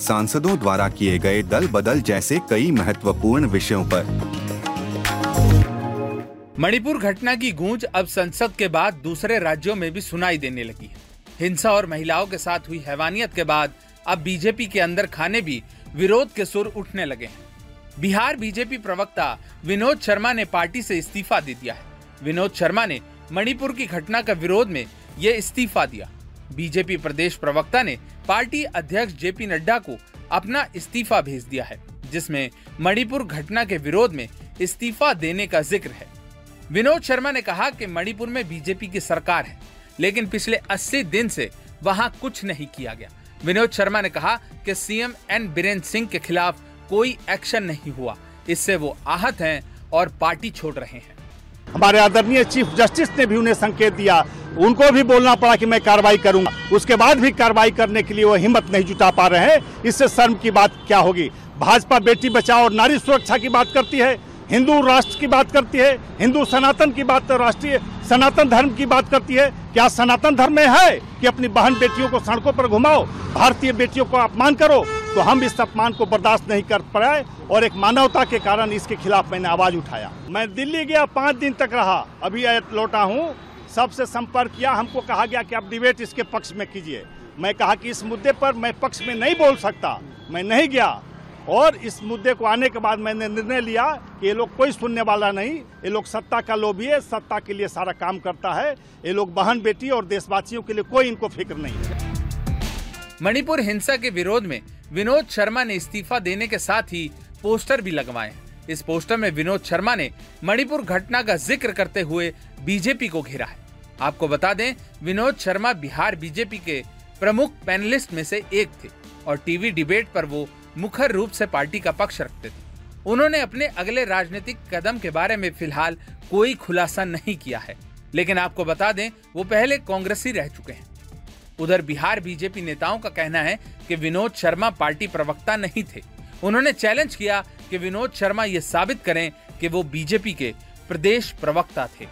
सांसदों द्वारा किए गए दल बदल जैसे कई महत्वपूर्ण विषयों पर। मणिपुर घटना की गूंज अब संसद के बाद दूसरे राज्यों में भी सुनाई देने लगी है। हिंसा और महिलाओं के साथ हुई हैवानियत के बाद अब बीजेपी के अंदर खाने भी विरोध के सुर उठने लगे हैं। बिहार बीजेपी प्रवक्ता विनोद शर्मा ने पार्टी से इस्तीफा दे दिया है। विनोद शर्मा ने मणिपुर की घटना का विरोध में ये इस्तीफा दिया। बीजेपी प्रदेश प्रवक्ता ने पार्टी अध्यक्ष जेपी नड्डा को अपना इस्तीफा भेज दिया है, जिसमें मणिपुर घटना के विरोध में इस्तीफा देने का ज़िक्र है। विनोद शर्मा ने कहा कि मणिपुर में बीजेपी की सरकार है, लेकिन पिछले 80 दिन से वहाँ कुछ नहीं किया गया। विनोद शर्मा ने कहा कि सीएम एन बीरेन्द्र सिंह के खिलाफ कोई एक्शन नहीं हुआ, इससे वो आहत हैं और पार्टी छोड़ रहे हैं। हमारे आदरणीय चीफ जस्टिस ने भी उन्हें संकेत दिया। उनको भी बोलना पड़ा कि मैं कार्रवाई करूँगा। उसके बाद भी कार्रवाई करने के लिए वो हिम्मत नहीं जुटा पा रहे हैं। इससे शर्म की बात क्या होगी? भाजपा बेटी बचाओ और नारी सुरक्षा की बात करती है, हिंदू राष्ट्र की बात करती है, हिंदू सनातन की बात, राष्ट्रीय सनातन धर्म की बात करती है। क्या सनातन धर्म में है कि अपनी बहन बेटियों को सड़कों पर घुमाओ? भारतीय बेटियों को अपमान करो। तो हम इस अपमान को बर्दाश्त नहीं कर पाए और एक मानवता के कारण इसके खिलाफ मैंने आवाज़ उठाया। मैं दिल्ली गया, पाँच दिन तक रहा। अभी लौटा हूँ। सबसे संपर्क किया, हमको कहा गया कि आप डिबेट इसके पक्ष में कीजिए। मैं कहा कि इस मुद्दे पर मैं पक्ष में नहीं बोल सकता। मैं नहीं गया। और इस मुद्दे को आने के बाद मैंने निर्णय लिया कि ये लोग कोई सुनने वाला नहीं। ये लोग सत्ता का लोभी है, सत्ता के लिए सारा काम करता है। ये लोग बहन बेटी और देशवासियों के लिए कोई इनको फ़िक्र नहीं है। मणिपुर हिंसा के विरोध में विनोद शर्मा ने इस्तीफा देने के साथ ही पोस्टर भी लगवाए। इस पोस्टर में विनोद शर्मा ने मणिपुर घटना का ज़िक्र करते हुए बीजेपी को घेरा है। आपको बता दें, विनोद शर्मा बिहार बीजेपी के प्रमुख पैनलिस्ट में से एक थे और टीवी डिबेट पर वो मुखर रूप से पार्टी का पक्ष रखते थे। उन्होंने अपने अगले राजनीतिक कदम के बारे में फ़िलहाल कोई खुलासा नहीं किया है। लेकिन आपको बता दें, वो पहले कांग्रेसी रह चुके हैं। उधर बिहार बीजेपी नेताओं का कहना है कि विनोद शर्मा पार्टी प्रवक्ता नहीं थे। उन्होंने चैलेंज किया कि विनोद शर्मा ये साबित करें कि वो बीजेपी के प्रदेश प्रवक्ता थे।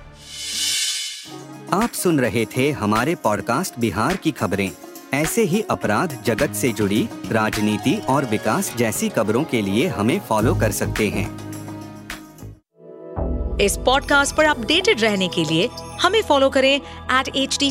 आप सुन रहे थे हमारे पॉडकास्ट बिहार की खबरें। ऐसे ही अपराध जगत से जुड़ी राजनीति और विकास जैसी खबरों के लिए हमें फॉलो कर सकते हैं। इस पॉडकास्ट पर अपडेटेड रहने के लिए हमें फॉलो करें एट एच डी